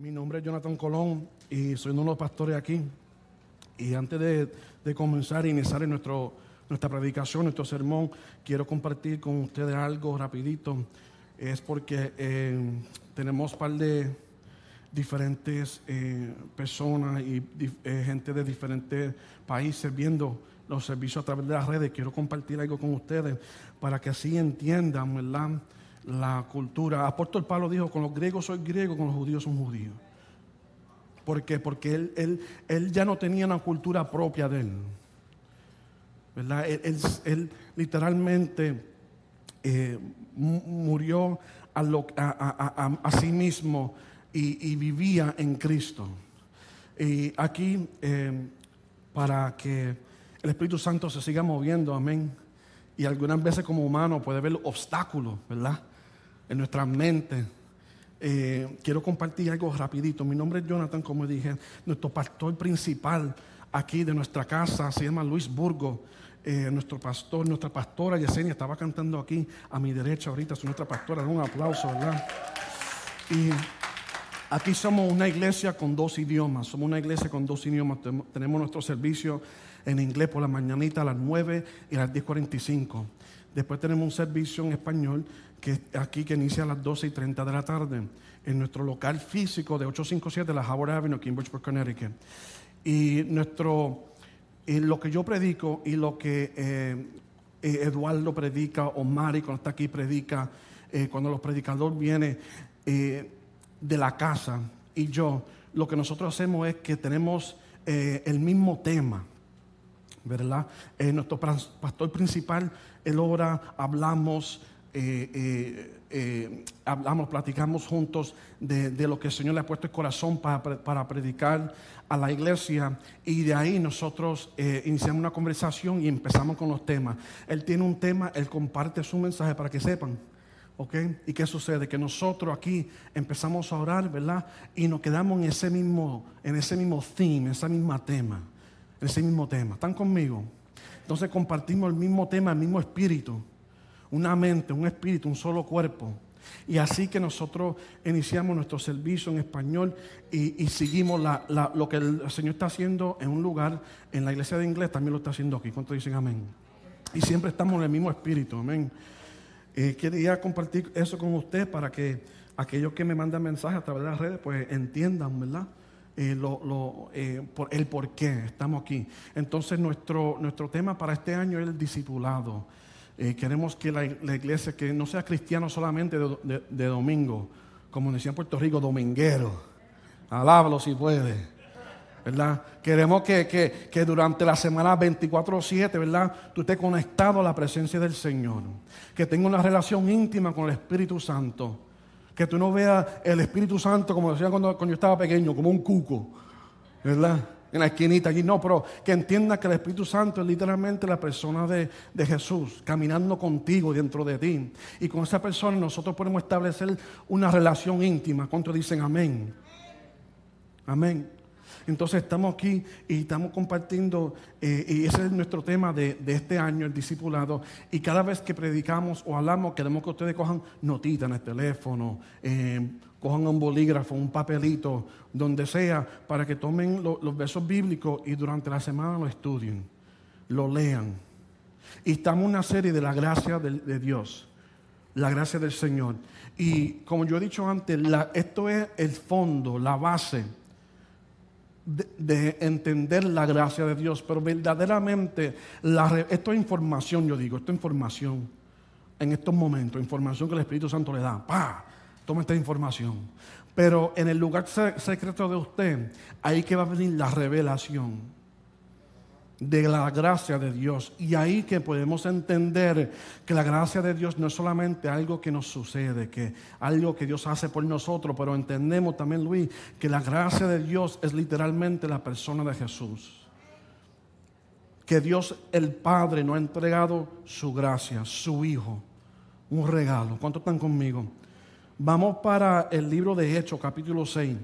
Mi nombre es Jonathan Colón y soy uno de los pastores aquí. Y antes de, comenzar a iniciar nuestro, nuestra predicación, nuestro sermón, quiero compartir con ustedes algo rapidito. Es porque eh, tenemos un par de diferentes eh, personas y eh, gente de diferentes países viendo los servicios a través de las redes. Quiero compartir algo con ustedes para que así entiendan, ¿verdad? La cultura. Apóstol Pablo dijo, con los griegos soy griego, con los judíos son judíos. ¿Por qué? Porque él, él, él ya no tenía una cultura propia de él. ¿verdad? Él, literalmente eh, murió a, lo, sí mismo y, vivía en Cristo. Y aquí, eh, para que el Espíritu Santo se siga moviendo, amén. Y algunas veces como humano puede ver obstáculos, ¿verdad? En nuestra mente. Eh, quiero compartir algo rapidito. Mi nombre es Jonathan, como dije, nuestro pastor principal aquí de nuestra casa se llama Luis Burgo. Eh, nuestro pastor, nuestra pastora Yesenia estaba cantando aquí a mi derecha ahorita, es nuestra pastora, un aplauso, ¿verdad? Y aquí somos una iglesia con dos idiomas, somos una iglesia con dos idiomas, tenemos nuestro servicio en inglés por la mañanita a las 9 y a las 10.45. Después tenemos un servicio en español que aquí que inicia a las 12 y 30 de la tarde en nuestro local físico de 857 de la Howard Avenue, aquí en Bridgeport, Connecticut. Y nuestro, lo que yo predico y lo que eh, eh, Eduardo predica, o Mari cuando está aquí predica, eh, cuando los predicadores vienen de la casa y yo, lo que nosotros hacemos es que tenemos el mismo tema. ¿Verdad? nuestro pastor principal, él ora, hablamos, eh, eh, eh, hablamos, platicamos juntos de, lo que el Señor le ha puesto el corazón para, predicar a la iglesia y de ahí nosotros iniciamos una conversación y empezamos con los temas. Él tiene un tema, él comparte su mensaje para que sepan. ¿Ok? ¿Y qué sucede? Que nosotros aquí empezamos a orar, ¿verdad? Y nos quedamos en ese mismo, en ese mismo theme, en ese mismo tema, en ese mismo tema. ¿Están conmigo? Entonces compartimos el mismo tema, el mismo espíritu una mente, un espíritu, un solo cuerpo. Y así que nosotros iniciamos nuestro servicio en español y, seguimos lo que el Señor está haciendo en un lugar, en la iglesia de inglés, también lo está haciendo aquí. ¿Cuántos dicen amén? Y siempre estamos en el mismo espíritu, amén. Eh, quería compartir eso con usted para que aquellos que me mandan mensajes a través de las redes, pues entiendan, ¿verdad? Eh, lo, eh, por, el por qué estamos aquí. Entonces, nuestro, nuestro tema para este año es el discipulado. Eh, queremos que la, iglesia que no sea cristiano solamente de, domingo, como decía en Puerto Rico, dominguero. Alábalo si puede. ¿Verdad? Queremos que, que, durante la semana 24-7, ¿verdad? Tú estés conectado a la presencia del Señor. Que tenga una relación íntima con el Espíritu Santo. Que tú no veas el Espíritu Santo, como decía cuando, cuando yo estaba pequeño, como un cuco. ¿Verdad? En la esquinita allí. No, pero que entienda que el Espíritu Santo es literalmente la persona de, Jesús, caminando contigo dentro de ti. Y con esa persona nosotros podemos establecer una relación íntima. ¿Cuántos dicen amén? Amén. Entonces estamos aquí y estamos compartiendo, eh, y ese es nuestro tema de, este año, el discipulado. Y cada vez que predicamos o hablamos, queremos que ustedes cojan notitas en el teléfono, eh, cojan un bolígrafo, un papelito, donde sea, para que tomen los versos bíblicos y durante la semana lo estudien, lo lean. Y estamos en una serie de la gracia de, Dios, la gracia del Señor. Y como yo he dicho antes, esto es el fondo, la base de, entender la gracia de Dios. Pero verdaderamente, esto es información, yo digo, esto es información en estos momentos, información que el Espíritu Santo le da. ¡Pah! Toma esta información. Pero en el lugar secreto de usted, ahí que va a venir la revelación de la gracia de Dios. Y ahí que podemos entender que la gracia de Dios no es solamente algo que nos sucede, que algo que Dios hace por nosotros, pero entendemos también, Luis, que la gracia de Dios es literalmente la persona de Jesús. Que Dios el Padre nos ha entregado su gracia, su Hijo, un regalo. ¿Cuántos están conmigo? Vamos para el libro de Hechos, capítulo 6.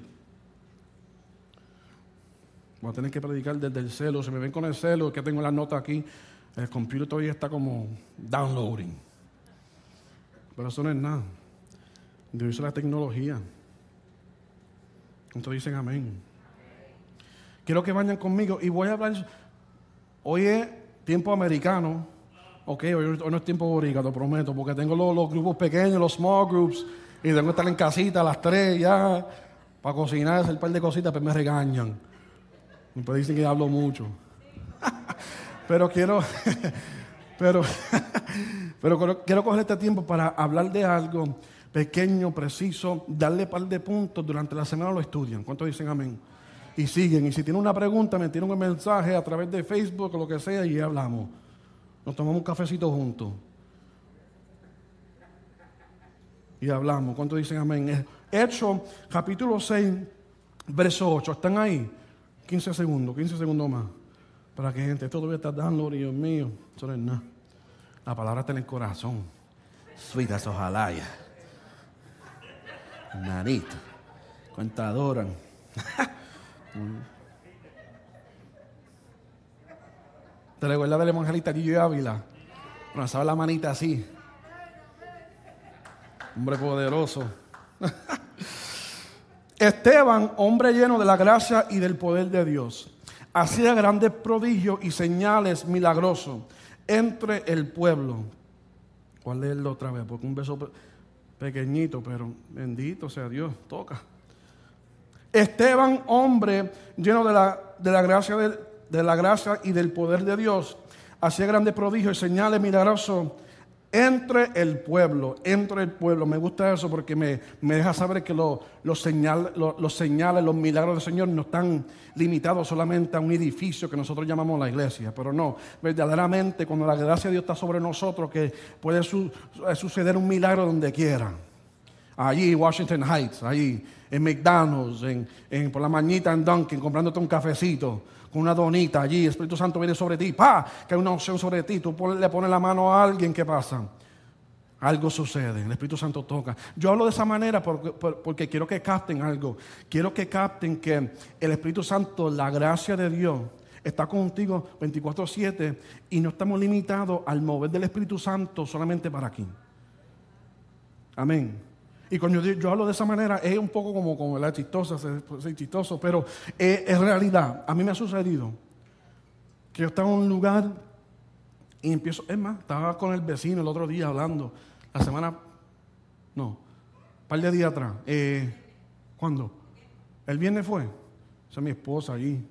Voy a tener que predicar desde el celo. Se me ven con el celo, que tengo la nota aquí. El computer todavía está como downloading. Pero eso no es nada. Dios la tecnología. ¿Cuántos dicen amén? Quiero que vayan conmigo y voy a hablar. Hoy es tiempo americano. Ok, hoy, no es tiempo boricua, te prometo, porque tengo los, grupos pequeños, los small groups, y tengo que estar en casita a las tres ya para cocinar, hacer un par de cositas, pero pues me regañan. Me pues dicen que hablo mucho. pero quiero, pero, pero quiero coger este tiempo para hablar de algo pequeño, preciso, darle un par de puntos durante la semana lo estudian. ¿Cuántos dicen amén? Y siguen. Y si tienen una pregunta, me tienen un mensaje a través de Facebook o lo que sea y hablamos. Nos tomamos un cafecito juntos. Y hablamos. ¿Cuántos dicen amén? Hecho, capítulo 6, verso 8. ¿Están ahí? 15 segundos, 15 segundos más. Para que gente, esto todavía está dando, Dios mío. Eso no es nada. La palabra está en el corazón. Suitas ojalá ya. Narito. Cuenta adoran. ¿Te recuerdas del evangelista Guillo Ávila? Lanzaba la manita así. Hombre poderoso. Esteban, hombre lleno de la gracia y del poder de Dios, hacía grandes prodigios y señales milagrosos entre el pueblo. ¿Cuál es la otra vez? Porque un beso pequeñito, pero bendito sea Dios, toca. Esteban, hombre lleno de la, de la gracia de, la gracia y del poder de Dios, hacía grandes prodigios y señales milagrosos entre el pueblo, entre el pueblo. Me gusta eso porque me, deja saber que los, señales, los señales, los milagros del Señor no están limitados solamente a un edificio que nosotros llamamos la iglesia. Pero no, verdaderamente cuando la gracia de Dios está sobre nosotros, que puede suceder un milagro donde quiera. Allí, Washington Heights, allí, en McDonald's, en, por la mañita en Dunkin', comprándote un cafecito una donita allí, el Espíritu Santo viene sobre ti, ¡pa! Que hay una opción sobre ti, tú le pones la mano a alguien, ¿qué pasa? Algo sucede, el Espíritu Santo toca. Yo hablo de esa manera porque, porque quiero que capten algo. Quiero que capten que el Espíritu Santo, la gracia de Dios, está contigo 24/7 y no estamos limitados al mover del Espíritu Santo solamente para aquí. Amén. Y cuando yo, hablo de esa manera, es un poco como, como la chistosa, soy chistoso, pero es, realidad. A mí me ha sucedido que yo estaba en un lugar y empiezo, es más, estaba con el vecino el otro día hablando, la semana, no, un par de días atrás. Eh, ¿Cuándo? El viernes fue. Esa es mi esposa allí.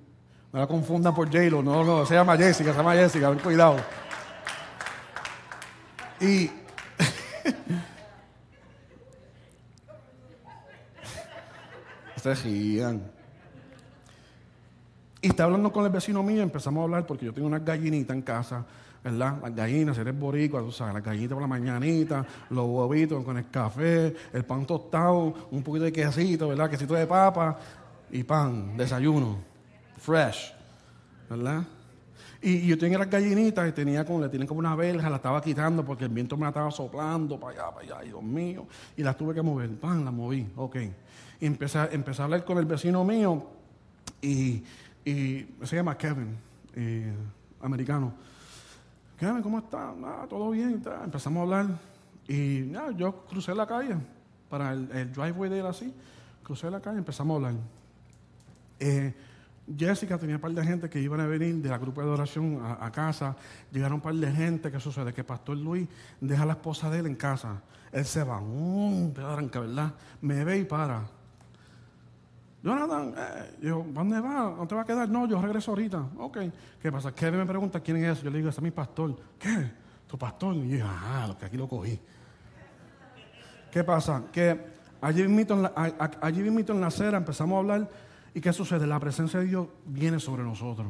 No la confundan por j no, no, se llama Jessica, se llama Jessica, cuidado. Y Y está hablando con el vecino mío, empezamos a hablar porque yo tengo unas gallinitas en casa, ¿verdad? Las gallinas, eres boricua, tú sabes, las gallinitas por la mañanita, los huevitos con el café, el pan tostado, un poquito de quesito, ¿verdad? Quesito de papa y pan, desayuno, fresh, ¿verdad? Y, yo tenía las gallinitas y tenía como, le tienen como una verja, la estaba quitando porque el viento me la estaba soplando para allá, para allá, Dios mío, y las tuve que mover, pan, la moví, ok. Y empecé, a hablar con el vecino mío y, se llama Kevin, eh, americano. Kevin, ¿cómo está? Ah, todo bien. Empezamos a hablar y yo crucé la calle para el, driveway de él así. Crucé la calle y empezamos a hablar. Eh, Jessica tenía un par de gente que iban a venir de la grupo de oración a, casa. Llegaron un par de gente. ¿Qué sucede? Que Pastor Luis deja a la esposa de él en casa. Él se va, un um, ¿verdad? Me ve y para. Jonathan, eh, yo, ¿dónde va? ¿Dónde te va a quedar? No, yo regreso ahorita. Ok. ¿Qué pasa? Kevin me pregunta quién es. Yo le digo, ese es mi pastor. ¿Qué? ¿Tu pastor? Y yo, ah, lo que aquí lo cogí. ¿Qué pasa? Que allí mismo en la, allí en la acera empezamos a hablar. ¿Y qué sucede? La presencia de Dios viene sobre nosotros.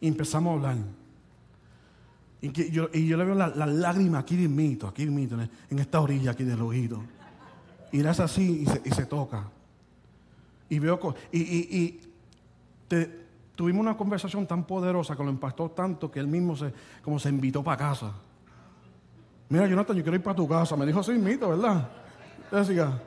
Y empezamos a hablar. Y, yo, le veo las la lágrimas aquí mismo, aquí mismo, en esta orilla aquí del ojito y le así y se, toca. Y veo y, tuvimos una conversación tan poderosa que lo impactó tanto que él mismo se, como se invitó para casa. Mira, Jonathan, yo quiero ir para tu casa. Me dijo así invito, ¿verdad? Decía,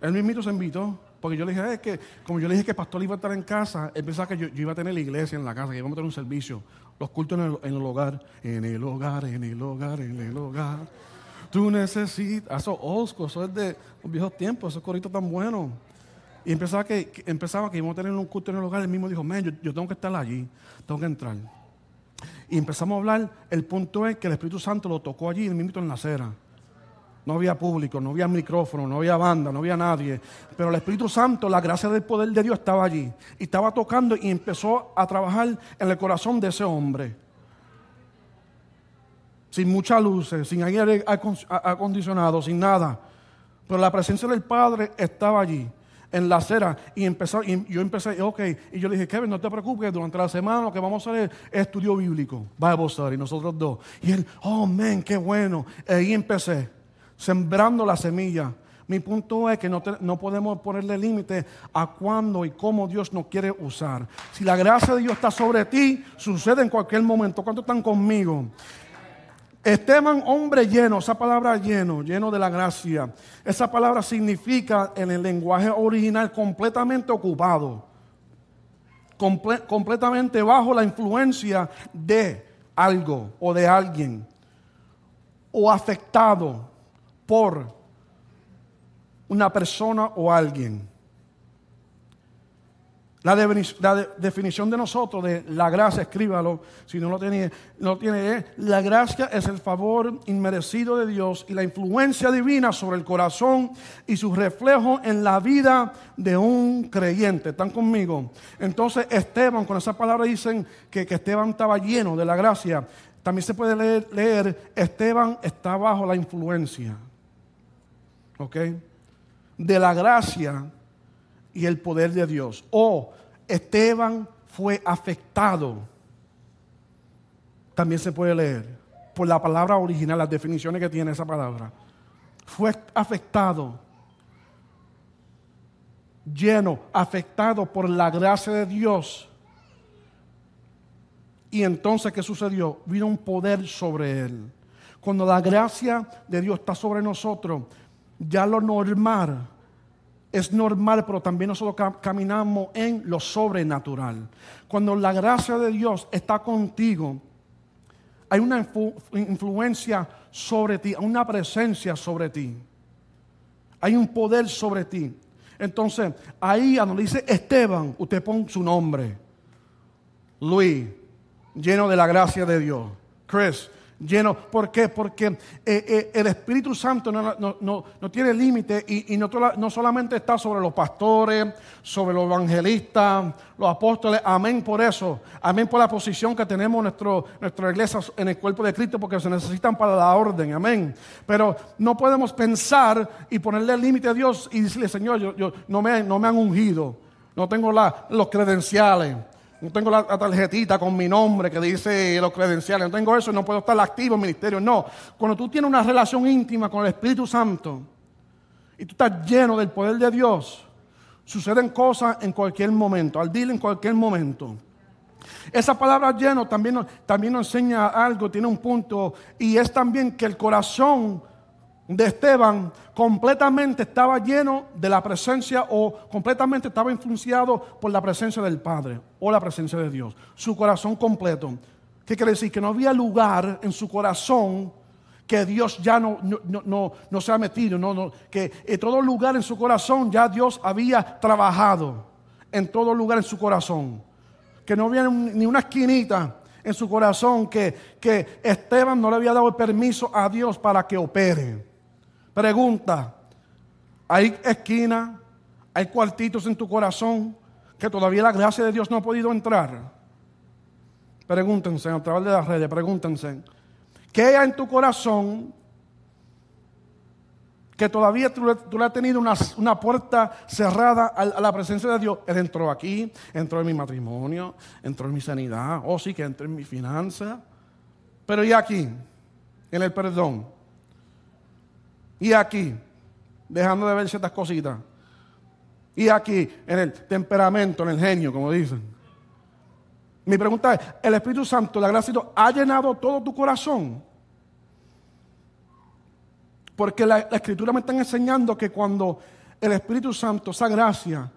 él mismo se invitó. Porque yo le dije, es que, como yo le dije que el pastor iba a estar en casa, él pensaba que yo, iba a tener la iglesia en la casa, que íbamos a tener un servicio. Los cultos en el, en el hogar, en el hogar, en el hogar, en el hogar. Tú necesitas, eso osco, eso es de los viejos tiempos, esos coritos tan buenos. Y empezaba que, empezaba que íbamos a tener un culto en el hogar, el mismo dijo, man, yo, tengo que estar allí, tengo que entrar. Y empezamos a hablar, el punto es que el Espíritu Santo lo tocó allí, el mismo en la acera. No había público, no había micrófono, no había banda, no había nadie. Pero el Espíritu Santo, la gracia del poder de Dios estaba allí. Y estaba tocando y empezó a trabajar en el corazón de ese hombre. Sin muchas luces, sin aire acondicionado, sin nada. Pero la presencia del Padre estaba allí en la acera y empezó, y yo empecé, ok, y yo le dije, Kevin, no te preocupes, durante la semana lo que vamos a hacer es estudio bíblico, Bible study, nosotros dos. Y él, oh, man, qué bueno. Y ahí empecé, sembrando la semilla. Mi punto es que no, no podemos ponerle límite a cuándo y cómo Dios nos quiere usar. Si la gracia de Dios está sobre ti, sucede en cualquier momento. ¿Cuántos están conmigo? Esteban, hombre lleno, esa palabra lleno, lleno de la gracia, esa palabra significa en el lenguaje original completamente ocupado, completamente bajo la influencia de algo o de alguien, o afectado por una persona o alguien. La, definición de nosotros de la gracia, escríbalo, si no lo tiene, no tiene, la gracia es el favor inmerecido de Dios y la influencia divina sobre el corazón y su reflejo en la vida de un creyente. ¿Están conmigo? Entonces Esteban, con esa palabra dicen que, que Esteban estaba lleno de la gracia. También se puede leer, leer, Esteban está bajo la influencia. ¿Ok? De la gracia y el poder de Dios. O Esteban fue afectado. También se puede leer por la palabra original, las definiciones que tiene esa palabra. Fue afectado, lleno, afectado por la gracia de Dios. Y entonces, ¿qué sucedió? Vino un poder sobre él. Cuando la gracia de Dios está sobre nosotros, ya lo normal es normal, pero también nosotros caminamos en lo sobrenatural. Cuando la gracia de Dios está contigo, hay una influencia sobre ti, una presencia sobre ti. Hay un poder sobre ti. Entonces, ahí cuando dice Esteban, usted pone su nombre. Luis, lleno de la gracia de Dios. Chris, lleno. ¿Por qué? Porque eh, eh, el Espíritu Santo no, tiene límite y, no, solamente está sobre los pastores, sobre los evangelistas, los apóstoles. Amén por eso. Amén por la posición que tenemos en nuestro, nuestra iglesia en el cuerpo de Cristo porque se necesitan para la orden. Amén. Pero no podemos pensar y ponerle límite a Dios y decirle, Señor, yo, no, me, no me han ungido. No tengo los credenciales. No tengo la, tarjetita con mi nombre que dice los credenciales. No tengo eso no puedo estar activo en ministerio. No. Cuando tú tienes una relación íntima con el Espíritu Santo y tú estás lleno del poder de Dios, suceden cosas en cualquier momento, al día en cualquier momento. Esa palabra lleno también, también nos enseña algo, tiene un punto, y es también que el corazón de Esteban completamente estaba lleno de la presencia o completamente estaba influenciado por la presencia del Padre o la presencia de Dios. Su corazón completo. ¿Qué quiere decir? Que no había lugar en su corazón que Dios ya no, no, no, se ha metido, no, que en todo lugar en su corazón ya Dios había trabajado en todo lugar en su corazón. Que no había ni una esquinita en su corazón que, que Esteban no le había dado el permiso a Dios para que opere. Pregunta, ¿hay esquinas, hay cuartitos en tu corazón que todavía la gracia de Dios no ha podido entrar? Pregúntense a través de las redes, pregúntense, ¿qué hay en tu corazón que todavía tú, le has tenido una, puerta cerrada a, la presencia de Dios. Él entró aquí, entró en mi matrimonio, entró en mi sanidad, o oh, sí que entró en mi finanza. Pero y aquí, en el perdón, y aquí, dejando de ver ciertas cositas. Y aquí, en el temperamento, en el genio, como dicen. Mi pregunta es, ¿el Espíritu Santo, la gracia ha llenado todo tu corazón? Porque la, la Escritura me está enseñando que cuando el Espíritu Santo, esa gracia,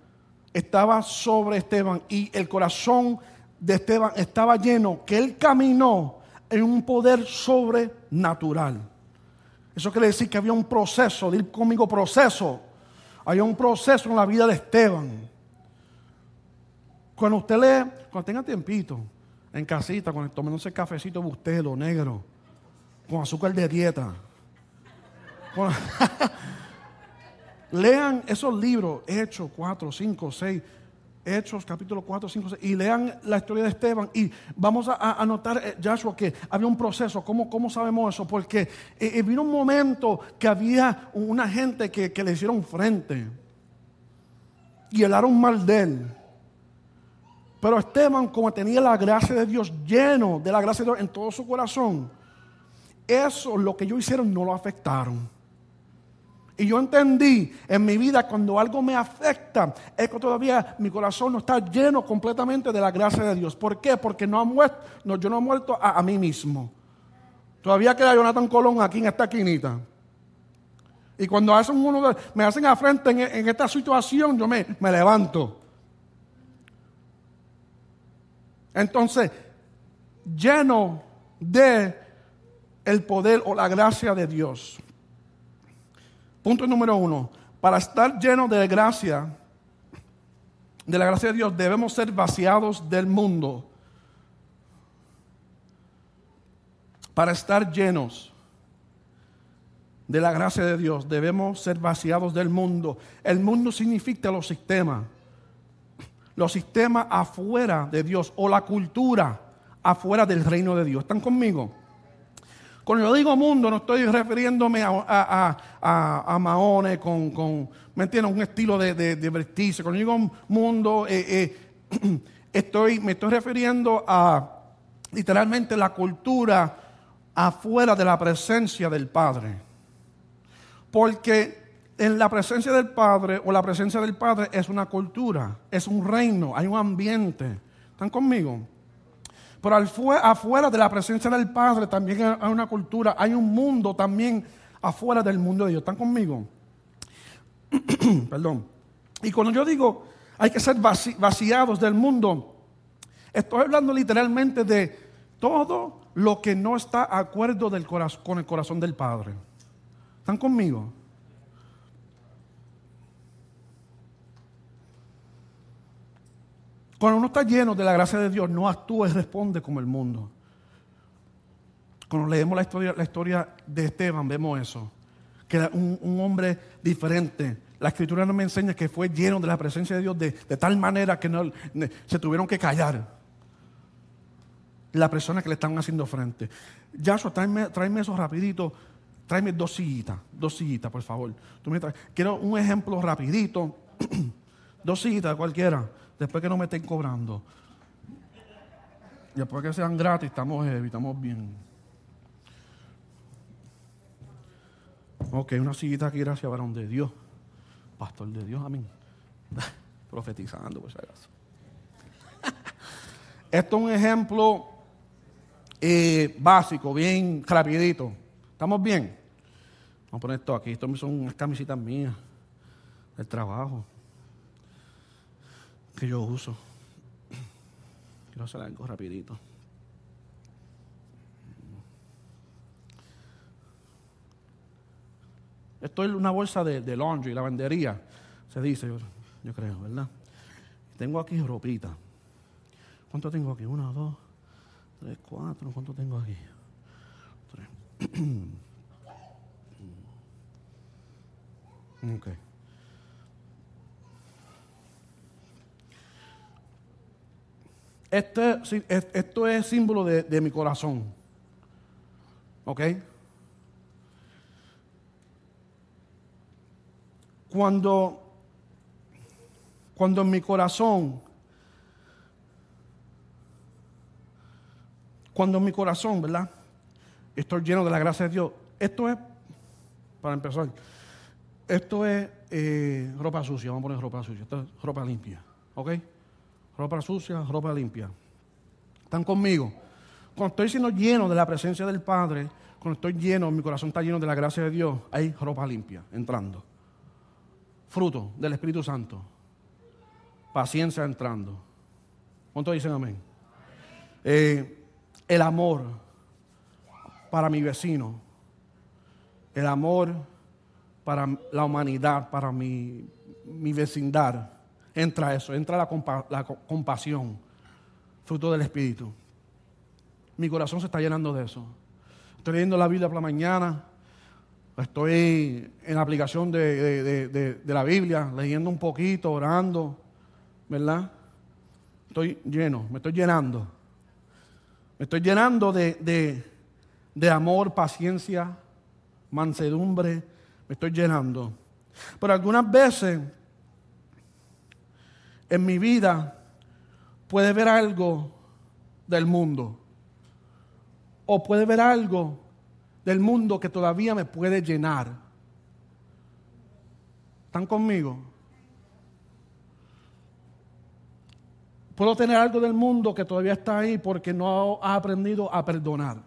estaba sobre Esteban y el corazón de Esteban estaba lleno, que él caminó en un poder sobrenatural. Eso quiere decir que había un proceso, dir conmigo proceso. Había un proceso en la vida de Esteban. Cuando usted lee, cuando tenga tiempito, en casita, cuando tomándose cafecito bustelo, negro, con azúcar de dieta. lean esos libros, Hechos 4, 5, 6, Hechos capítulo 4, 5, 6, y lean la historia de Esteban. Y vamos a, notar, eh, Joshua, que había un proceso. ¿Cómo, cómo sabemos eso? Porque eh, eh, vino un momento que había una gente que, que le hicieron frente y hablaron mal de él. Pero Esteban, como tenía la gracia de Dios lleno de la gracia de Dios en todo su corazón, eso, lo que ellos hicieron, no lo afectaron. Y yo entendí en mi vida cuando algo me afecta, es que todavía mi corazón no está lleno completamente de la gracia de Dios. ¿Por qué? Porque no ha muerto, yo no he muerto a, mí mismo. Todavía queda Jonathan Colón aquí en esta quinita. Y cuando hacen uno me hacen a frente en, esta situación, yo me levanto. Entonces, lleno de el poder o la gracia de Dios. Punto número uno. Para estar lleno de gracia, de la gracia de Dios, debemos ser vaciados del mundo. Para estar llenos de la gracia de Dios, debemos ser vaciados del mundo. El mundo significa los sistemas los sistemas afuera de Dios o la cultura afuera del reino de Dios. ¿Están conmigo? Cuando yo digo mundo, no estoy refiriéndome a, a, a, Mahone con, con, ¿me entiendes? Un estilo de, de, vestirse. Cuando digo mundo, eh, eh, estoy, me estoy refiriendo a literalmente la cultura afuera de la presencia del Padre. Porque en la presencia del Padre o la presencia del Padre es una cultura, es un reino, hay un ambiente. ¿Están conmigo? Pero afuera de la presencia del Padre también hay una cultura, hay un mundo también afuera del mundo de Dios. ¿Están conmigo? Perdón. Y cuando yo digo hay que ser vaciados del mundo, estoy hablando literalmente de todo lo que no está acuerdo con el corazón del Padre. ¿Están conmigo? Cuando uno está lleno de la gracia de Dios, no actúa y responde como el mundo. Cuando leemos la historia, de Esteban, vemos eso. Que era un, hombre diferente. La escritura nos enseña que fue lleno de la presencia de Dios de, tal manera que se tuvieron que callar la persona que le estaban haciendo frente. Yahshua, tráeme, tráeme eso rapidito. Tráeme dos sillitas, dos sillitas, por favor. Quiero un ejemplo rapidito. dos sillitas, cualquiera después que no me estén cobrando. Después que sean gratis, estamos estamos bien. Ok, una sillita aquí, gracias, varón de Dios. Pastor de Dios, amén. Profetizando, por si acaso. Esto es un ejemplo eh, básico, bien rapidito. ¿Estamos bien? Vamos a poner esto aquí. Esto son unas camisitas mías del trabajo que yo uso. Quiero hacer algo rapidito. Esto es una bolsa de, de laundry, lavandería, se dice, yo, creo, ¿verdad? Tengo aquí ropita. ¿Cuánto tengo aquí? Uno, dos, tres, cuatro. ¿Cuánto tengo aquí? Tres. ok. Este, esto es símbolo de, mi corazón. ¿Ok? Cuando, cuando en mi corazón, cuando en mi corazón, ¿verdad? Estoy lleno de la gracia de Dios. Esto es, para empezar, esto es eh, ropa sucia, vamos a poner ropa sucia, esto es ropa limpia. ¿Ok? Ropa sucia, ropa limpia. ¿Están conmigo? Cuando estoy siendo lleno de la presencia del Padre, cuando estoy lleno, mi corazón está lleno de la gracia de Dios, hay ropa limpia entrando. Fruto del Espíritu Santo. Paciencia entrando. ¿Cuántos dicen amén? Eh, el amor para mi vecino. el amor para la humanidad, para mi, vecindad. Entra eso, entra la, la compasión, fruto del Espíritu. Mi corazón se está llenando de eso. Estoy leyendo la Biblia por la mañana, estoy en la aplicación de, la Biblia, leyendo un poquito, orando, ¿verdad? Estoy lleno, me estoy llenando. Me estoy llenando de, de amor, paciencia, mansedumbre, me estoy llenando. Pero algunas veces en mi vida puede ver algo del mundo. O puede ver algo del mundo que todavía me puede llenar. ¿Están conmigo? Puedo tener algo del mundo que todavía está ahí porque no ha aprendido a perdonar.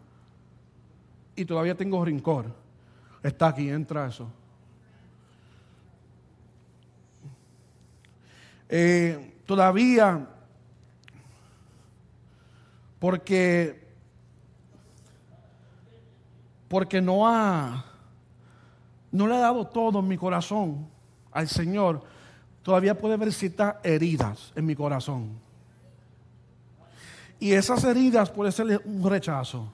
Y todavía tengo rincor. Está aquí, entra eso. Eh, todavía, porque, porque no ha, no le ha dado todo en mi corazón al Señor, todavía puede haber ciertas heridas en mi corazón. Y esas heridas puede ser un rechazo.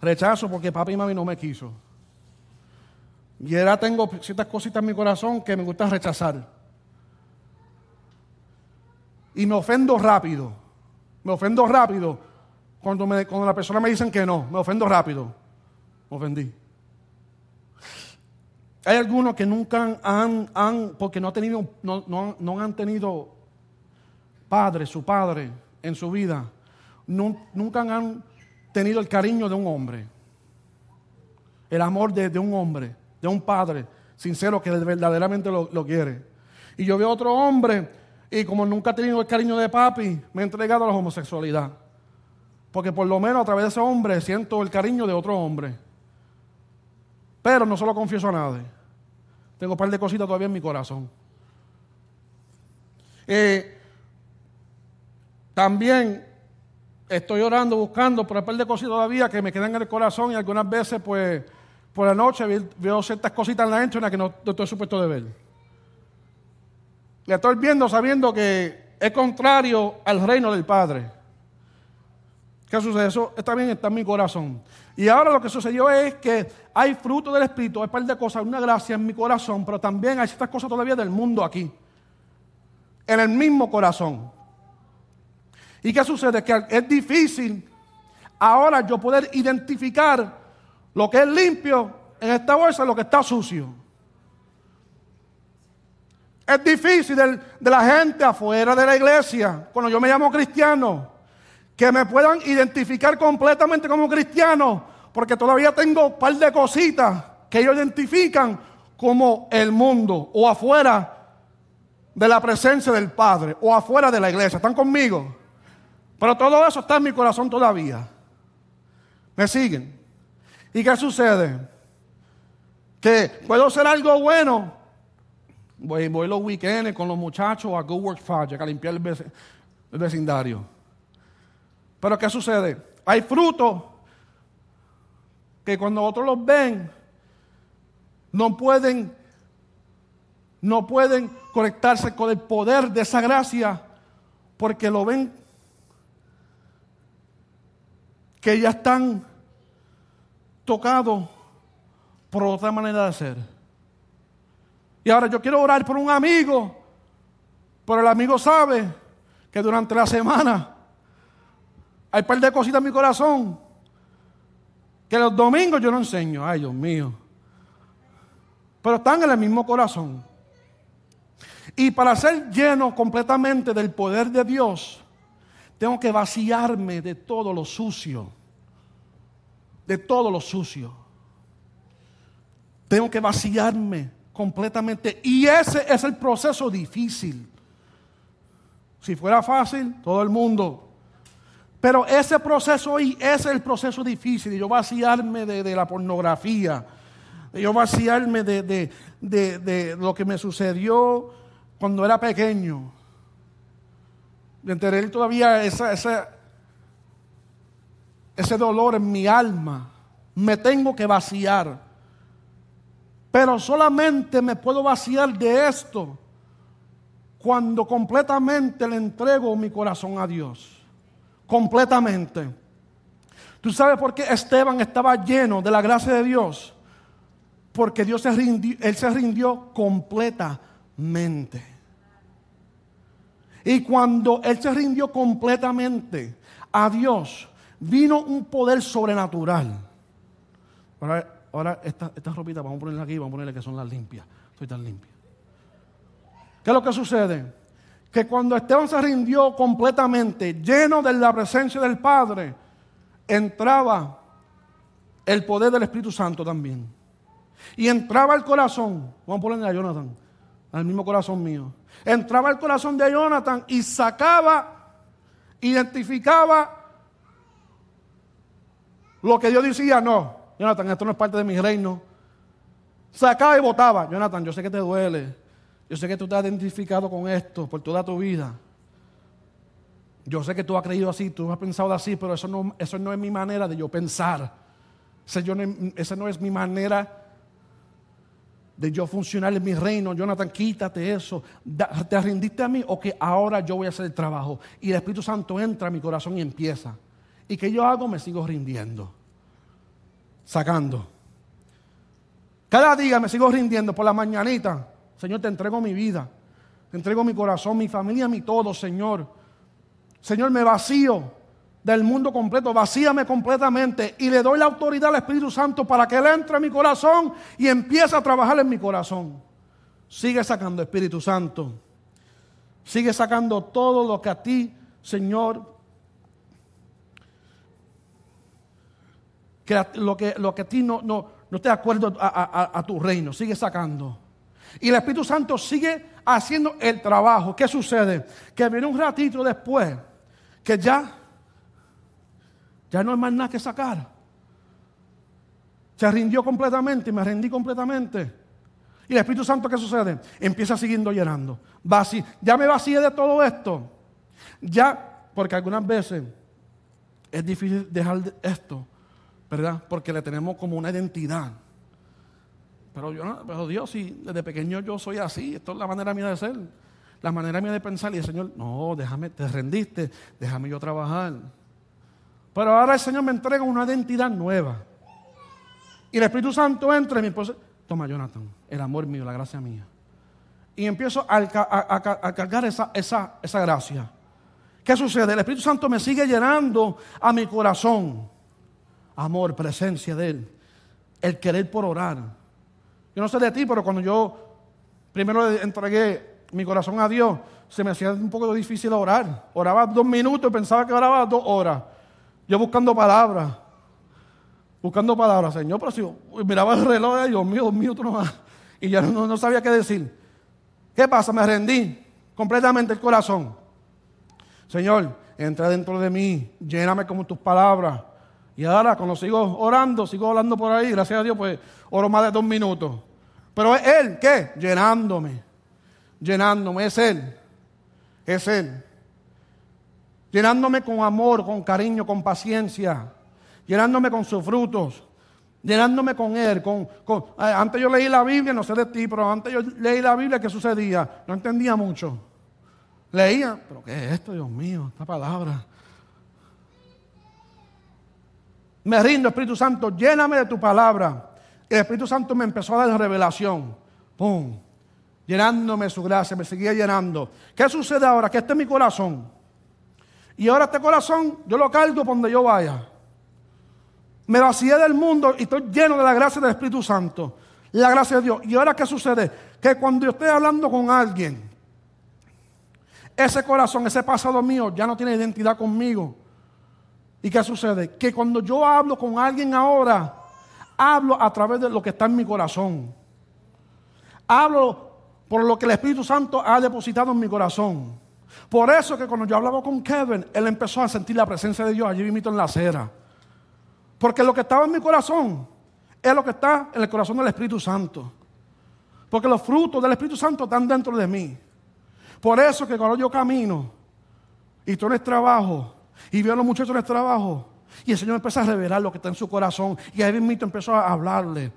Rechazo porque papi y mami no me quiso. Y ahora tengo ciertas cositas en mi corazón que me gusta rechazar. Y me ofendo rápido. Me ofendo rápido cuando, me, cuando la persona me dicen que no. Me ofendo rápido. Me ofendí. Hay algunos que nunca han, han porque no, han tenido, no, no, no han tenido padre, su padre en su vida, nunca han tenido el cariño de un hombre, el amor de, un hombre, de un padre sincero que verdaderamente lo, lo, quiere. Y yo veo otro hombre y como nunca ha tenido el cariño de papi, me he entregado a la homosexualidad. Porque por lo menos a través de ese hombre siento el cariño de otro hombre. Pero no se lo confieso a nadie. Tengo un par de cositas todavía en mi corazón. Eh, también estoy orando, buscando, hay un par de cositas todavía que me quedan en el corazón y algunas veces, pues, por la noche veo ciertas cositas en la internet que no, estoy supuesto de ver. Le estoy viendo sabiendo que es contrario al reino del Padre. ¿Qué sucede? Eso también está en mi corazón. Y ahora lo que sucedió es que hay fruto del Espíritu, hay un par de cosas, una gracia en mi corazón, pero también hay ciertas cosas todavía del mundo aquí. En el mismo corazón. ¿Y qué sucede? Que es difícil ahora yo poder identificar lo que es limpio en esta bolsa lo que está sucio. Es difícil de, la gente afuera de la iglesia, cuando yo me llamo cristiano, que me puedan identificar completamente como cristiano, porque todavía tengo un par de cositas que ellos identifican como el mundo o afuera de la presencia del Padre o afuera de la iglesia. ¿Están conmigo? Pero todo eso está en mi corazón todavía. ¿Me siguen? ¿Y qué sucede? Que puedo hacer algo bueno. Voy, voy los weekends con los muchachos a Good Work Project a limpiar el vecindario. Pero ¿qué sucede? Hay frutos que cuando otros los ven, no pueden, no pueden conectarse con el poder de esa gracia porque lo ven que ya están tocados por otra manera de ser. Y ahora yo quiero orar por un amigo, pero el amigo sabe que durante la semana hay un par de cositas en mi corazón que los domingos yo no enseño. Ay, Dios mío. Pero están en el mismo corazón. Y para ser lleno completamente del poder de Dios, tengo que vaciarme de todo lo sucio. De todo lo sucio. Tengo que vaciarme completamente. Y ese es el proceso difícil. Si fuera fácil, todo el mundo. Pero ese proceso y ese es el proceso difícil. yo vaciarme de, la pornografía. De yo vaciarme de, de lo que me sucedió cuando era pequeño de tener todavía ese dolor en mi alma me tengo que vaciar. Pero solamente me puedo vaciar de esto cuando completamente le entrego mi corazón a Dios. Completamente. ¿Tú sabes por qué Esteban estaba lleno de la gracia de Dios? Porque Dios se rindió, él se rindió completamente. Y cuando él se rindió completamente a Dios, vino un poder sobrenatural. Ahora, ahora esta, esta ropita vamos a ponerla aquí, vamos a ponerle que son las limpias. Estoy tan limpia. ¿Qué es lo que sucede? Que cuando Esteban se rindió completamente, lleno de la presencia del Padre, entraba el poder del Espíritu Santo también. Y entraba el corazón, vamos a ponerle a Jonathan, al mismo corazón mío. Entraba el corazón de Jonathan y sacaba, identificaba lo que Dios decía, no, Jonathan, esto no es parte de mi reino. Sacaba y votaba, Jonathan, yo sé que te duele, yo sé que tú te has identificado con esto por toda tu vida. Yo sé que tú has creído así, tú has pensado así, pero eso no, eso no es mi manera de yo pensar. esa no es mi manera de yo funcionar en mi reino. Jonathan, quítate eso. ¿Te rindiste a mí o que ahora yo voy a hacer el trabajo? Y el Espíritu Santo entra a mi corazón y empieza. ¿Y que yo hago? Me sigo rindiendo. Sacando. Cada día me sigo rindiendo por la mañanita. Señor, te entrego mi vida. Te entrego mi corazón, mi familia, mi todo, Señor. Señor, me vacío del mundo completo, vacíame completamente y le doy la autoridad al Espíritu Santo para que Él entre en mi corazón y empiece a trabajar en mi corazón. Sigue sacando, Espíritu Santo. Sigue sacando todo lo que a ti, Señor, lo que, lo que a ti no, no, no de acuerdo a, tu reino. Sigue sacando. Y el Espíritu Santo sigue haciendo el trabajo. ¿Qué sucede? Que viene un ratito después que ya ya no hay más nada que sacar. Se rindió completamente, me rendí completamente. Y el Espíritu Santo, ¿qué sucede? Empieza siguiendo llenando. Ya me vacié de todo esto. Ya, porque algunas veces es difícil dejar esto, ¿verdad? Porque le tenemos como una identidad. Pero, yo, pero Dios, si desde pequeño yo soy así, esto es la manera mía de ser, la manera mía de pensar. Y el Señor, no, déjame, te rendiste, déjame yo trabajar. Pero ahora el Señor me entrega una identidad nueva. Y el Espíritu Santo entra y me dice, toma Jonathan, el amor mío, la gracia mía. Y empiezo a, cargar esa, esa, esa gracia. ¿Qué sucede? El Espíritu Santo me sigue llenando a mi corazón. Amor, presencia de Él. El querer por orar. Yo no sé de ti, pero cuando yo primero entregué mi corazón a Dios, se me hacía un poco difícil orar. Oraba dos minutos y pensaba que oraba dos horas. Yo buscando palabras. Buscando palabras, Señor, pero si miraba el reloj, Dios mío, Dios mío, tú no vas. Y ya no, sabía qué decir. ¿Qué pasa? Me rendí completamente el corazón. Señor, entra dentro de mí, lléname como tus palabras. Y ahora, cuando sigo orando, sigo hablando por ahí, gracias a Dios, pues oro más de dos minutos. Pero es Él, ¿qué? Llenándome. Llenándome, es Él. Es Él llenándome con amor, con cariño, con paciencia, llenándome con sus frutos, llenándome con Él. Con, eh, antes yo leí la Biblia, no sé de ti, pero antes yo leí la Biblia, ¿qué sucedía? No entendía mucho. Leía, pero ¿qué es esto, Dios mío? Esta palabra. Me rindo, Espíritu Santo, lléname de tu palabra. El Espíritu Santo me empezó a dar revelación. ¡Pum! Llenándome su gracia, me seguía llenando. ¿Qué sucede ahora? Que este es mi corazón. Y ahora este corazón yo lo cargo por donde yo vaya. Me vacié del mundo y estoy lleno de la gracia del Espíritu Santo. La gracia de Dios. ¿Y ahora qué sucede? Que cuando yo estoy hablando con alguien, ese corazón, ese pasado mío ya no tiene identidad conmigo. ¿Y qué sucede? Que cuando yo hablo con alguien ahora, hablo a través de lo que está en mi corazón. Hablo por lo que el Espíritu Santo ha depositado en mi corazón. Por eso que cuando yo hablaba con Kevin, él empezó a sentir la presencia de Dios allí mismo en la acera. Porque lo que estaba en mi corazón es lo que está en el corazón del Espíritu Santo. Porque los frutos del Espíritu Santo están dentro de mí. Por eso que cuando yo camino y tú en el trabajo y veo a los muchachos en el trabajo, Y el Señor empezó a revelar lo que está en su corazón. Y ahí mismo empezó a hablarle,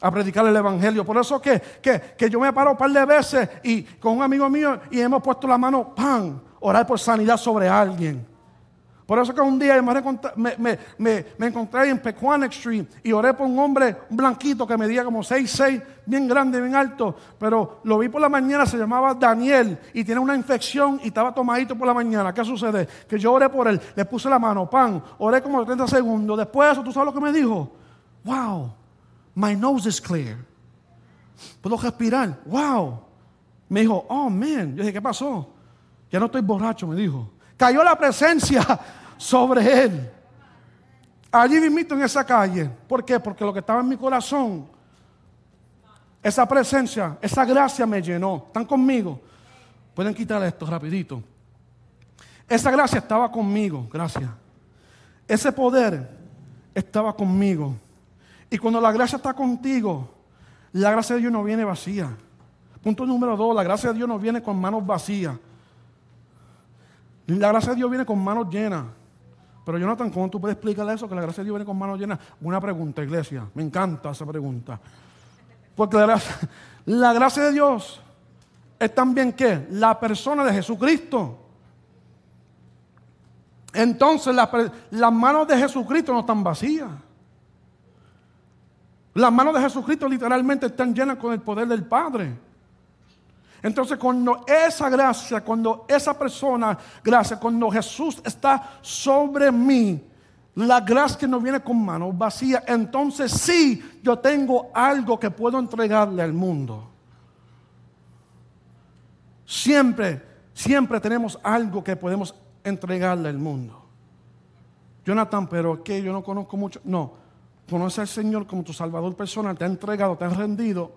a predicarle el Evangelio. Por eso que, que, yo me he parado un par de veces y con un amigo mío y hemos puesto la mano, pan, orar por sanidad sobre alguien. Por eso que un día me, me, encontré en Pequannock Street y oré por un hombre blanquito que medía como 6'6, bien grande, bien alto. Pero lo vi por la mañana, se llamaba Daniel y tiene una infección y estaba tomadito por la mañana. ¿Qué sucede? Que yo oré por él, le puse la mano, pan, oré como 30 segundos. Después de eso, ¿tú sabes lo que me dijo? Wow, my nose is clear. Puedo respirar. Wow. Me dijo, oh man. Yo dije, ¿qué pasó? Ya no estoy borracho, me dijo cayó la presencia sobre él. Allí mismo en esa calle. ¿Por qué? Porque lo que estaba en mi corazón, esa presencia, esa gracia me llenó. ¿Están conmigo? Pueden quitar esto rapidito. Esa gracia estaba conmigo, gracias. Ese poder estaba conmigo. Y cuando la gracia está contigo, la gracia de Dios no viene vacía. Punto número dos, la gracia de Dios no viene con manos vacías. La gracia de Dios viene con manos llenas. Pero Jonathan, ¿cómo tú puedes explicarle eso? Que la gracia de Dios viene con manos llenas. Una pregunta, iglesia. Me encanta esa pregunta. Porque la gracia, la de Dios es también que la persona de Jesucristo. Entonces las manos de Jesucristo no están vacías. Las manos de Jesucristo literalmente están llenas con el poder del Padre. Entonces cuando esa gracia, cuando esa persona, gracia, cuando Jesús está sobre mí, la gracia que no viene con manos vacías, entonces sí yo tengo algo que puedo entregarle al mundo. Siempre, siempre tenemos algo que podemos entregarle al mundo. Jonathan, pero que yo no conozco mucho. No, conoce al Señor como tu Salvador personal, te ha entregado, te ha rendido.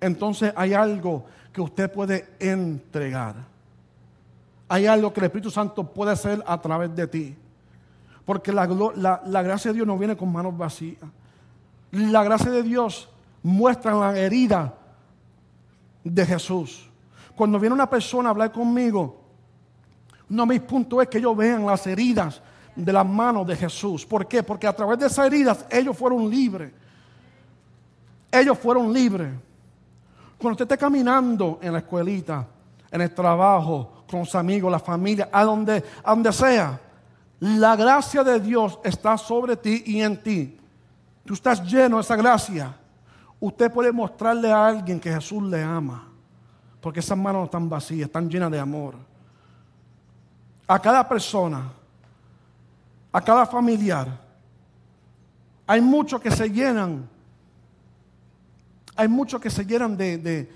Entonces hay algo que usted puede entregar. Hay algo que el Espíritu Santo puede hacer a través de ti. Porque la, gracia de Dios no viene con manos vacías. La gracia de Dios muestra la herida de Jesús. Cuando viene una persona a hablar conmigo, uno de mis puntos es que ellos vean las heridas de las manos de Jesús. ¿Por qué? Porque a través de esas heridas ellos fueron libres. Ellos fueron libres. Cuando usted esté caminando en la escuelita, en el trabajo, con sus amigos, la familia, a donde, a donde sea, la gracia de Dios está sobre ti y en ti. Tú estás lleno de esa gracia. Usted puede mostrarle a alguien que Jesús le ama. Porque esas manos no están vacías, están llenas de amor. A cada persona, a cada familiar, hay muchos que se llenan hay muchos que se llenan de,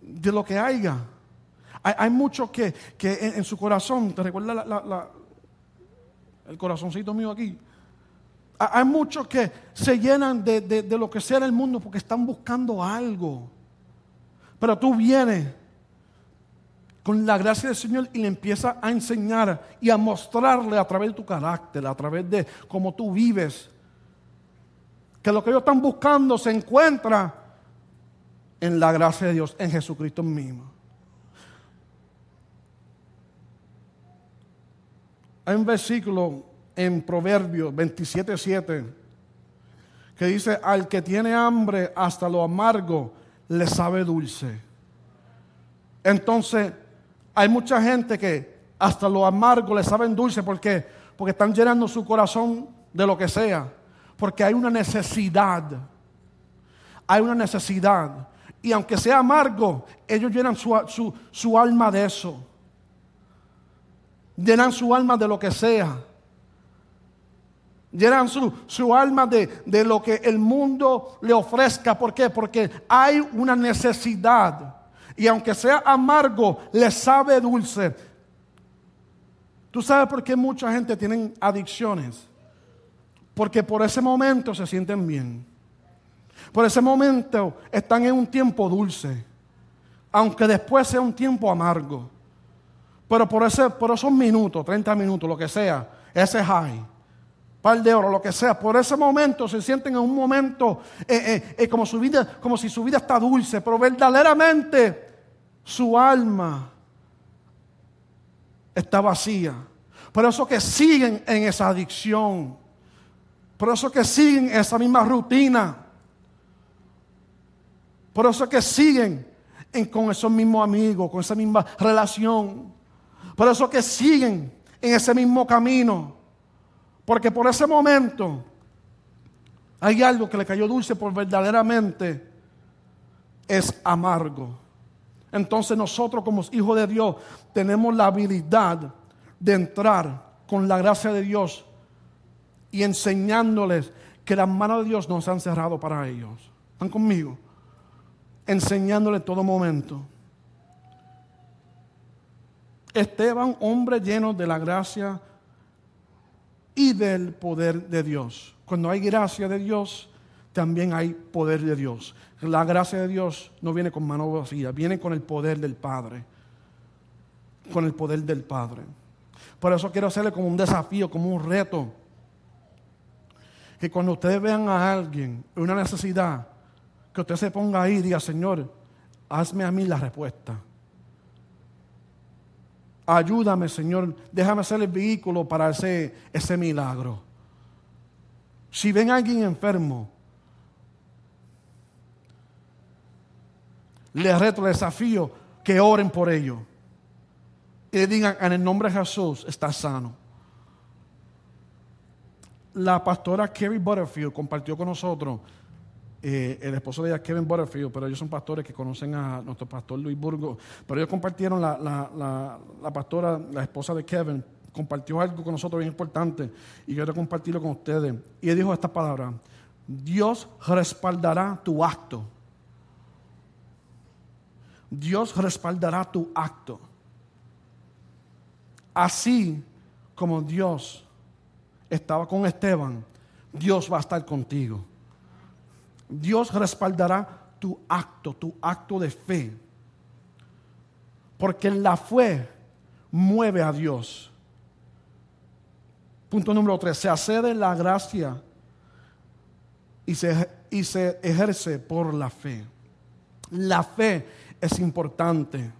lo que haya. Hay, muchos que, en, su corazón, ¿te recuerdas el corazoncito mío aquí? Hay muchos que se llenan de, de, lo que sea en el mundo porque están buscando algo. Pero tú vienes con la gracia del Señor y le empiezas a enseñar y a mostrarle a través de tu carácter, a través de cómo tú vives, que lo que ellos están buscando se encuentra en la gracia de Dios, en Jesucristo mismo. Hay un versículo en Proverbios 27:7 que dice, al que tiene hambre hasta lo amargo, le sabe dulce. Entonces, hay mucha gente que hasta lo amargo le saben dulce porque porque están llenando su corazón de lo que sea, porque hay una necesidad. Hay una necesidad. Y aunque sea amargo, ellos llenan su, alma de eso. Llenan su alma de lo que sea. Llenan su, su alma de, de, lo que el mundo le ofrezca. ¿Por qué? Porque hay una necesidad. Y aunque sea amargo, le sabe dulce. ¿Tú sabes por qué mucha gente tiene adicciones? Porque por ese momento se sienten bien. Por ese momento están en un tiempo dulce, aunque después sea un tiempo amargo. Pero por, ese, por esos minutos, 30 minutos, lo que sea, ese high, par de oro, lo que sea, por ese momento se sienten en un momento eh, eh, eh, como, su vida, como si su vida está dulce, pero verdaderamente su alma está vacía. Por eso que siguen en esa adicción. Por eso que siguen esa misma rutina. Por eso que siguen con esos mismos amigos, con esa misma relación. Por eso que siguen en ese mismo camino. Porque por ese momento hay algo que le cayó dulce por verdaderamente es amargo. Entonces nosotros como hijos de Dios tenemos la habilidad de entrar con la gracia de Dios y enseñándoles que las manos de Dios no se han cerrado para ellos. ¿Están conmigo? Enseñándoles todo momento. Esteban, hombre lleno de la gracia y del poder de Dios. Cuando hay gracia de Dios, también hay poder de Dios. La gracia de Dios no viene con mano vacía, viene con el poder del Padre. Con el poder del Padre. Por eso quiero hacerle como un desafío, como un reto. Que cuando ustedes vean a alguien una necesidad, que usted se ponga ahí y diga, Señor, hazme a mí la respuesta. Ayúdame, Señor, déjame ser el vehículo para ese, ese milagro. Si ven a alguien enfermo, les reto, les desafío que oren por ello. Y le digan, en el nombre de Jesús, está sano. La pastora Kevin Butterfield compartió con nosotros, eh, el esposo de ella, Kevin Butterfield, pero ellos son pastores que conocen a nuestro pastor Luis Burgo, pero ellos compartieron, la, la pastora, la esposa de Kevin, compartió algo con nosotros bien importante y quiero compartirlo con ustedes. Y él dijo esta palabra, Dios respaldará tu acto. Dios respaldará tu acto. Así como Dios estaba con Esteban, Dios va a estar contigo. Dios respaldará tu acto, tu acto de fe. Porque la fe mueve a Dios. Punto número tres, se accede la gracia y se, ejerce por la fe. La fe es importante.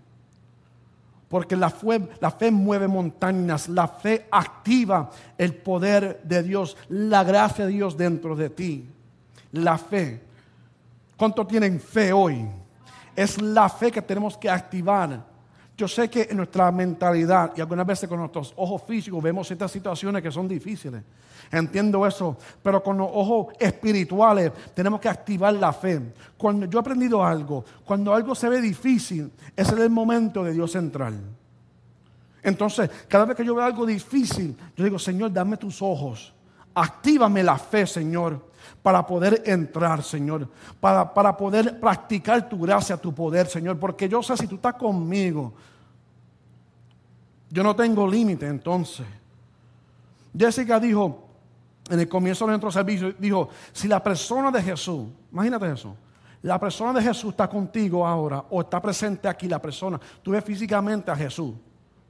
Porque la fe mueve montañas, la fe activa el poder de Dios, la gracia de Dios dentro de ti. La fe. ¿Cuánto tienen fe hoy? Es la fe que tenemos que activar. Yo sé que en nuestra mentalidad y algunas veces con nuestros ojos físicos vemos ciertas situaciones que son difíciles. Entiendo eso, pero con los ojos espirituales tenemos que activar la fe. Cuando yo he aprendido algo, cuando algo se ve difícil, ese es el momento de Dios central. Entonces, cada vez que yo veo algo difícil, yo digo, Señor, dame tus ojos. Actívame la fe, Señor, para poder entrar, Señor. Para, para poder practicar tu gracia, tu poder, Señor. Porque yo sé si tú estás conmigo, yo no tengo límite entonces. Jessica dijo, en el comienzo de nuestro servicio, dijo, si la persona de Jesús, imagínate eso, la persona de Jesús está contigo ahora o está presente aquí la persona, tú ves físicamente a Jesús,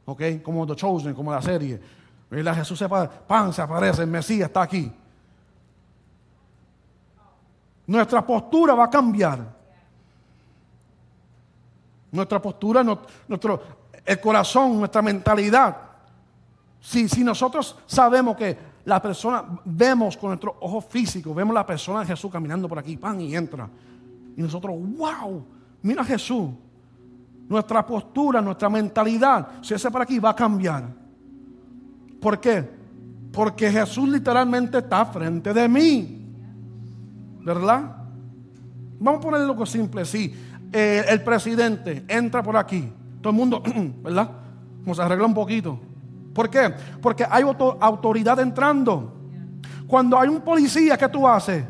¿ok? Como The Chosen, como la serie. Jesús se, pan, se aparece, el Mesías está aquí. Nuestra postura va a cambiar. Nuestra postura, nuestro, el corazón, nuestra mentalidad. Si, si nosotros sabemos que la persona, vemos con nuestro ojo físico, vemos la persona de Jesús caminando por aquí, pan, y entra. Y nosotros, wow, mira Jesús. Nuestra postura, nuestra mentalidad, si ese por aquí va a cambiar. ¿Por qué? Porque Jesús literalmente está frente de mí. ¿Verdad? Vamos a ponerle algo simple, sí. Eh, el presidente entra por aquí. Todo el mundo, ¿verdad? Se arregla un poquito. ¿Por qué? Porque hay autoridad entrando. Cuando hay un policía, ¿qué tú haces?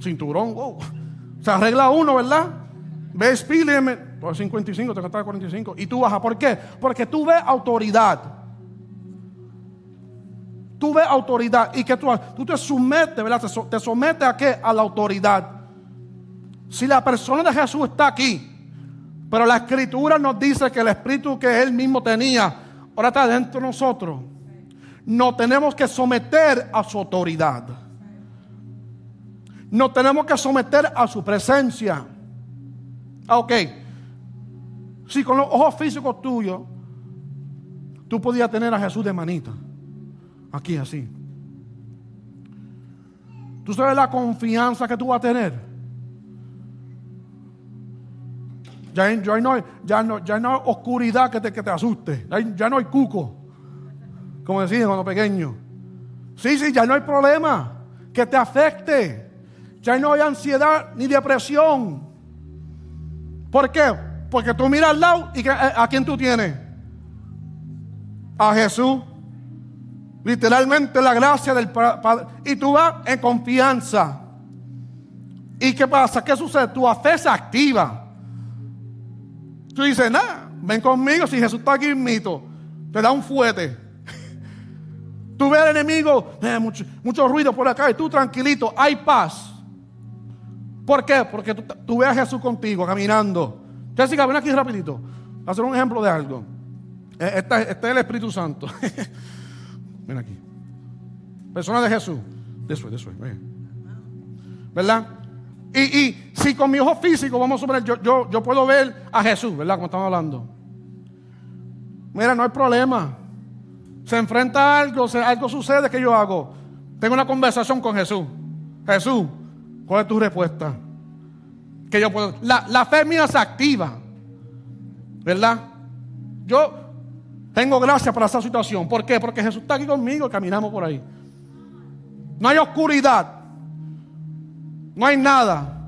Cinturón, wow. Se arregla uno, ¿verdad? Ves, píleme, por 55, te costaba 45. Y tú bajas. ¿Por qué? Porque tú ves autoridad. Tú ves autoridad. ¿Y que tú Tú te sometes, ¿verdad? Te sometes a qué? A la autoridad. Si la persona de Jesús está aquí, pero la escritura nos dice que el espíritu que él mismo tenía, ahora está dentro de nosotros. No tenemos que someter a su autoridad. No tenemos que someter a su presencia. Ah, ok. Si con los ojos físicos tuyos, tú podías tener a Jesús de manita. Aquí así. ¿Tú sabes la confianza que tú vas a tener? Ya, no, hay, ya, no, ya no hay oscuridad que te, que te asuste. Ya, no hay cuco. Como decían cuando pequeño. Sí, sí, ya no hay problema que te afecte. Ya no hay ansiedad ni depresión. ¿Por qué? Porque tú miras al lado y eh, ¿a quién tú tienes? A Jesús. Literalmente la gracia del Padre. Y tú vas en confianza. ¿Y qué pasa? ¿Qué sucede? Tu fe se activa. Tú dices, nada, ven conmigo si Jesús está aquí mito. Te da un fuete. Tú ves al enemigo, eh, mucho, ruido por acá y tú tranquilito, hay paz. ¿Por qué? Porque tú, ves a Jesús contigo caminando. Jessica, ven aquí rapidito. hacer un ejemplo de algo. Eh, este, es el Espíritu Santo. Ven aquí. Persona de Jesús. De eso, de eso. ¿Verdad? Y, si con mi ojo físico, vamos a suponer, yo, puedo ver a Jesús, ¿verdad? Como estamos hablando. Mira, no hay problema. Se enfrenta a algo, algo sucede, ¿qué yo hago? Tengo una conversación con Jesús. Jesús, ¿cuál es tu respuesta? Que yo puedo. La, la fe mía se activa. ¿Verdad? Yo, tengo gracia para esa situación. ¿Por qué? Porque Jesús está aquí conmigo caminamos por ahí. No hay oscuridad. No hay nada.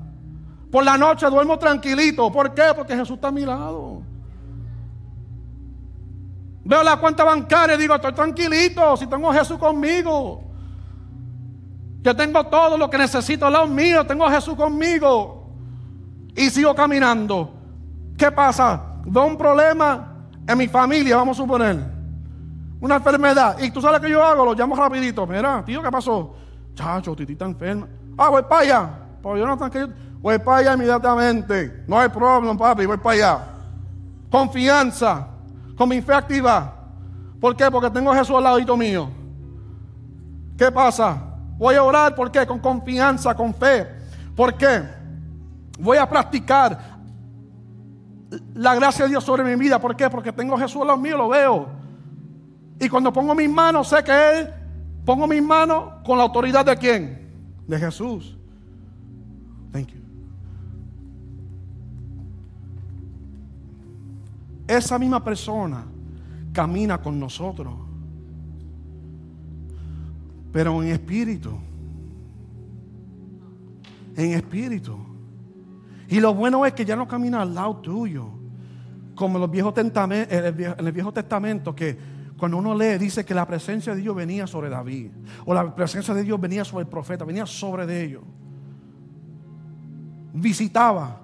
Por la noche duermo tranquilito. ¿Por qué? Porque Jesús está a mi lado. Veo la cuenta bancaria y digo, estoy tranquilito si tengo a Jesús conmigo. Yo tengo todo lo que necesito al lado mío, tengo a Jesús conmigo. Y sigo caminando. ¿Qué pasa? Veo un problema en mi familia, vamos a suponer, una enfermedad, y tú sabes que yo hago, lo llamo rapidito, mira, tío, ¿qué pasó? Chacho, Titi está enferma. Ah, voy para allá. Pues yo no tranquilo. Voy para allá inmediatamente. No hay problema, papi, voy para allá. Confianza, con mi fe activa. ¿Por qué? Porque tengo a Jesús al ladito mío. ¿Qué pasa? Voy a orar, ¿por qué? Con confianza, con fe. ¿Por qué? Voy a practicar la gracia de Dios sobre mi vida. ¿Por qué? Porque tengo a Jesús en los míos, lo veo. Y cuando pongo mis manos, sé que Él, pongo mis manos con la autoridad de quién? De Jesús. Thank you. Esa misma persona camina con nosotros. Pero en espíritu. En espíritu. Y lo bueno es que ya no camina al lado tuyo. Como en, los viejos en el Viejo Testamento, que cuando uno lee, dice que la presencia de Dios venía sobre David. O la presencia de Dios venía sobre el profeta, venía sobre de ellos. Visitaba,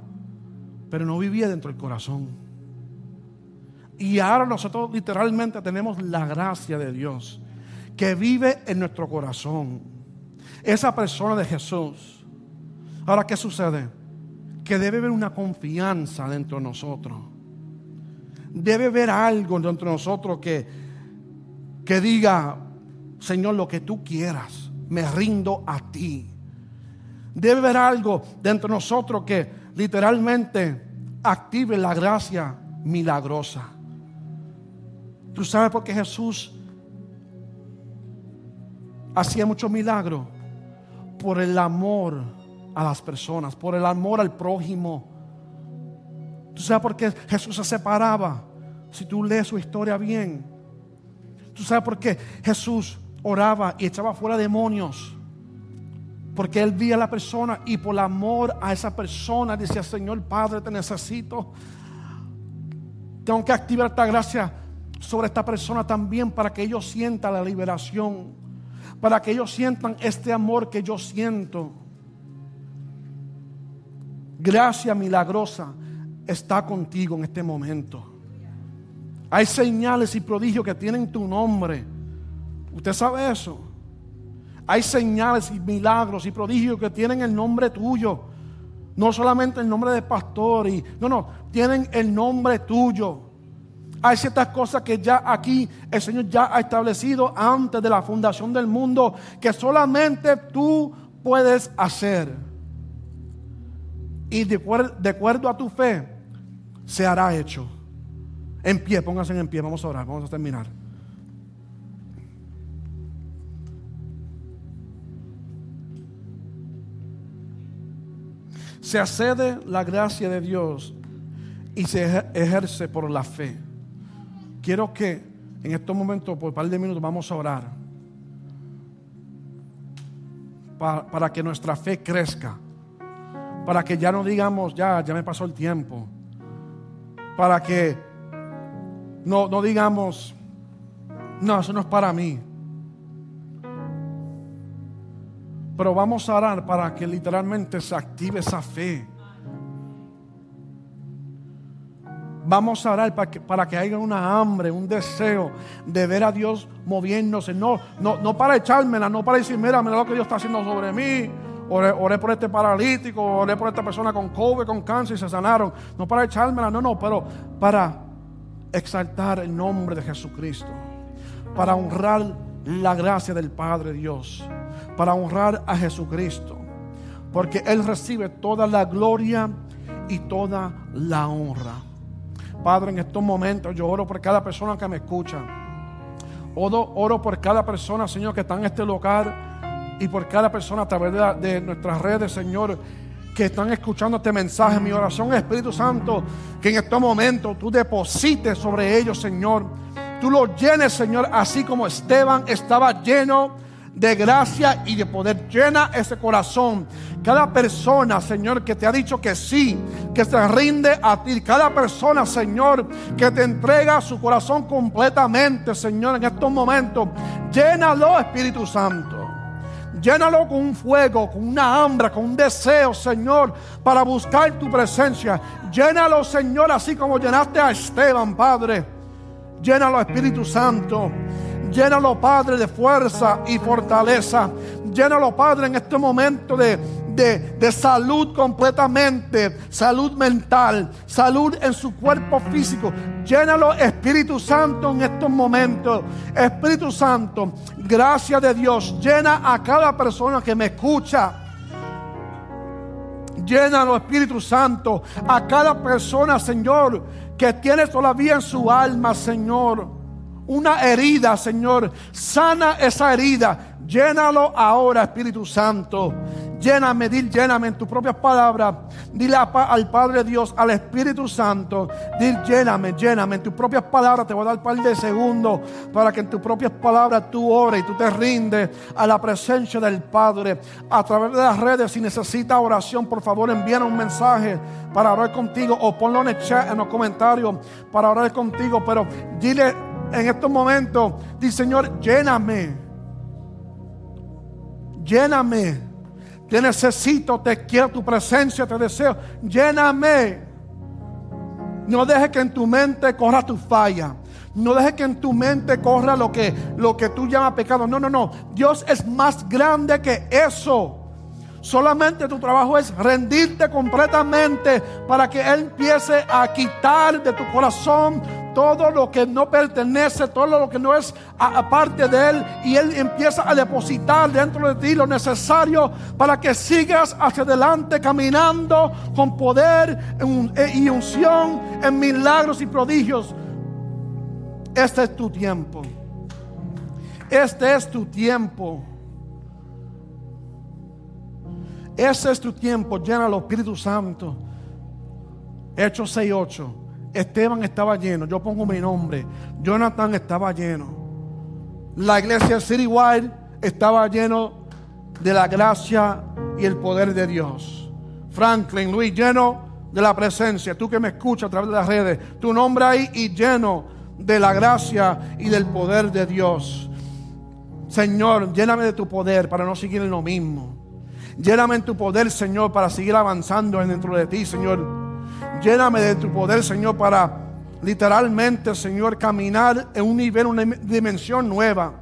pero no vivía dentro del corazón. Y ahora nosotros literalmente tenemos la gracia de Dios que vive en nuestro corazón. Esa persona de Jesús. Ahora, ¿qué sucede? que debe haber una confianza dentro de nosotros. Debe haber algo dentro de nosotros que, que diga, Señor, lo que tú quieras, me rindo a ti. Debe haber algo dentro de nosotros que literalmente active la gracia milagrosa. ¿Tú sabes por qué Jesús hacía muchos milagros? Por el amor a las personas, por el amor al prójimo. ¿Tú sabes por qué Jesús se separaba? Si tú lees su historia bien. ¿Tú sabes por qué Jesús oraba y echaba fuera demonios? Porque él vía a la persona y por el amor a esa persona decía, Señor Padre, te necesito. Tengo que activar esta gracia sobre esta persona también para que ellos sientan la liberación. Para que ellos sientan este amor que yo siento gracia milagrosa está contigo en este momento. Hay señales y prodigios que tienen tu nombre. ¿Usted sabe eso? Hay señales y milagros y prodigios que tienen el nombre tuyo. No solamente el nombre de pastor. Y, no, no, tienen el nombre tuyo. Hay ciertas cosas que ya aquí el Señor ya ha establecido antes de la fundación del mundo que solamente tú puedes hacer. Y de, acuerdo a tu fe, se hará hecho. En pie, pónganse en pie, vamos a orar, vamos a terminar. Se accede la gracia de Dios y se ejerce por la fe. Quiero que en estos momentos, por un par de minutos, vamos a orar para, para que nuestra fe crezca, para que ya no digamos, ya, ya me pasó el tiempo, para que no, no digamos, no, eso no es para mí. Pero vamos a orar para que literalmente se active esa fe. Vamos a orar para que, para que haya una hambre, un deseo de ver a Dios moviéndose. No, no, no para echármela, no para decir, mira, mira lo que Dios está haciendo sobre mí. Oré, por este paralítico, oré por esta persona con COVID, con cáncer y se sanaron. No para echármela, no, no, pero para exaltar el nombre de Jesucristo. Para honrar la gracia del Padre Dios. Para honrar a Jesucristo. Porque Él recibe toda la gloria y toda la honra. Padre, en estos momentos yo oro por cada persona que me escucha. Oro, oro por cada persona, Señor, que está en este lugar y por cada persona a través de, nuestras redes, Señor, que están escuchando este mensaje. Mi oración, Espíritu Santo, que en estos momentos tú deposites sobre ellos, Señor. Tú los llenes, Señor, así como Esteban estaba lleno de gracia y de poder. Llena ese corazón. Cada persona, Señor, que te ha dicho que sí, que se rinde a ti. Cada persona, Señor, que te entrega su corazón completamente, Señor, en estos momentos. Llénalo, Espíritu Santo. Llénalo con un fuego, con una hambre, con un deseo, Señor, para buscar tu presencia. Llénalo, Señor, así como llenaste a Esteban, Padre. Llénalo, Espíritu Santo. Llénalo, Padre, de fuerza y fortaleza. Llénalo, Padre, en este momento de, de, salud completamente, salud mental, salud en su cuerpo físico. Llénalo, Espíritu Santo, en estos momentos. Espíritu Santo, gracias de Dios, llena a cada persona que me escucha. Llénalo, Espíritu Santo, a cada persona, Señor, que tiene todavía en su alma, Señor una herida, Señor. Sana esa herida. Llénalo ahora, Espíritu Santo. Lléname, dile, lléname en tus propias palabras. Dile al Padre Dios, al Espíritu Santo. Dile, lléname, lléname en tus propias palabras. Te voy a dar un par de segundos para que en tus propias palabras tú ores y tú te rindes a la presencia del Padre. A través de las redes, si necesitas oración, por favor, envíanos un mensaje para orar contigo o ponlo en el chat, en los comentarios para orar contigo. Pero dile en estos momentos, dice Señor, lléname. Lléname. Te necesito, te quiero tu presencia, te deseo. Lléname. No dejes que en tu mente corra tu falla. No dejes que en tu mente corra lo que, lo que tú llamas pecado. No, no, no. Dios es más grande que eso. Solamente tu trabajo es rendirte completamente para que Él empiece a quitar de tu corazón todo lo que no pertenece, todo lo que no es aparte de Él. Y Él empieza a depositar dentro de ti lo necesario para que sigas hacia adelante caminando con poder e, y unción en milagros y prodigios. Este es tu tiempo. Este es tu tiempo. Ese es tu tiempo, llena el Espíritu Santo. Hechos 6:8. Esteban estaba lleno. Yo pongo mi nombre. Jonathan estaba lleno. La iglesia Citywide estaba lleno de la gracia y el poder de Dios. Franklin, Luis, lleno de la presencia. Tú que me escuchas a través de las redes, tu nombre ahí y lleno de la gracia y del poder de Dios. Señor, lléname de tu poder para no seguir en lo mismo. Lléname en tu poder, Señor, para seguir avanzando dentro de ti, Señor. Lléname de tu poder, Señor, para literalmente, Señor, caminar en un nivel, una dimensión nueva.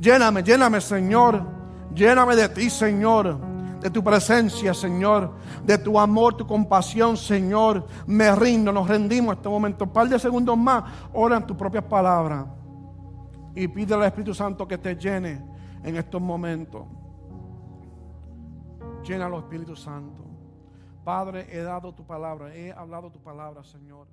Lléname, lléname, Señor. Lléname de ti, Señor. De tu presencia, Señor. De tu amor, tu compasión, Señor. Me rindo, nos rendimos en este momento. Un par de segundos más. Ora en tus propias palabras. Y pide al Espíritu Santo que te llene en estos momentos. Llénalo, Espíritu Santo. Padre, he dado tu palabra, he hablado tu palabra, Señor.